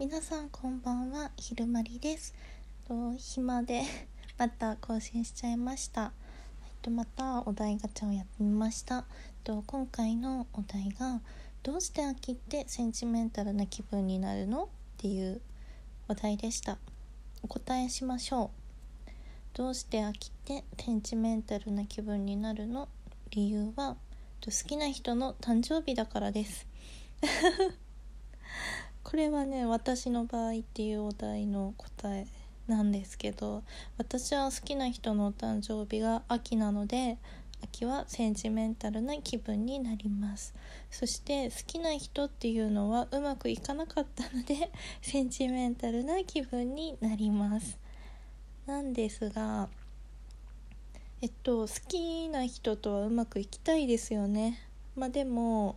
皆さんこんばんはひるまりです。と暇で また更新しちゃいました。とまたお題ガチャをやってみました。と今回のお題がどうして秋ってセンチメンタルな気分になるの？っていうお題でした。お答えしましょう。どうして秋ってセンチメンタルな気分になるの？理由は好きな人の誕生日だからです。これはね私の場合っていうお題の答えなんですけど私は好きな人のお誕生日が秋なので秋はセンチメンタルな気分になります。そして好きな人っていうのはうまくいかなかったので センチメンタルな気分になります。なんですがえっと好きな人とはうまくいきたいですよね。まあでも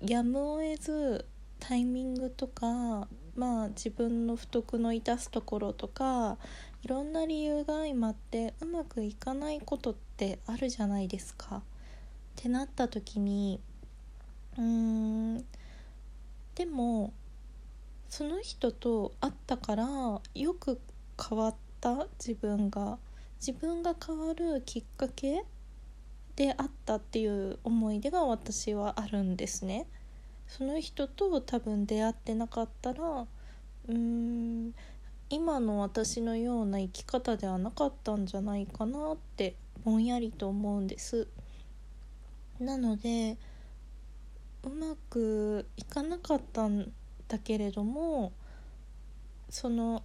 やむを得ずタイミングとかまあ自分の不徳の致すところとかいろんな理由が相まってうまくいかないことってあるじゃないですか。ってなった時にうーんでもその人と会ったからよく変わった自分が自分が変わるきっかけであったっていう思い出が私はあるんですね。その人と多分出会ってなかったらうーん今の私のような生き方ではなかったんじゃないかなってぼんやりと思うんです。なのでうまくいかなかったんだけれどもその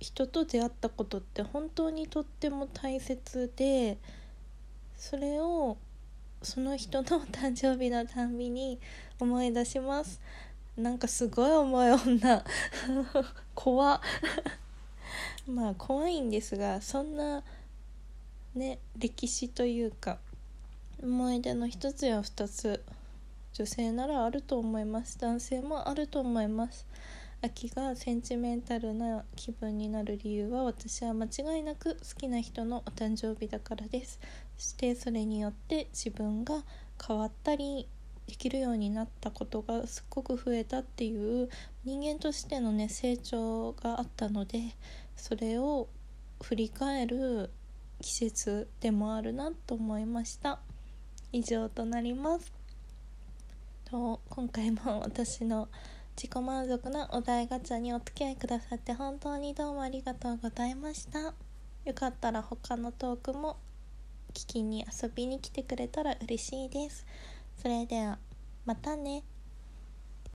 人と出会ったことって本当にとっても大切でそれをその人の誕生日のたんびに思い出します。なんかすごい重い女。怖 まあ怖いんですがそんなね歴史というか思い出の一つや二つ女性ならあると思います。男性もあると思います。秋がセンチメンタルな気分になる理由は私は間違いなく好きな人のお誕生日だからです。そしてそれによって自分が変わったりできるようになったことがすっごく増えたっていう人間としてのね成長があったのでそれを振り返る季節でもあるなと思いました。以上となります。と今回も私の自己満足なお題ガチャにお付き合いくださって本当にどうもありがとうございました。よかったら他のトークも聞きに遊びに来てくれたら嬉しいです。それではまたね。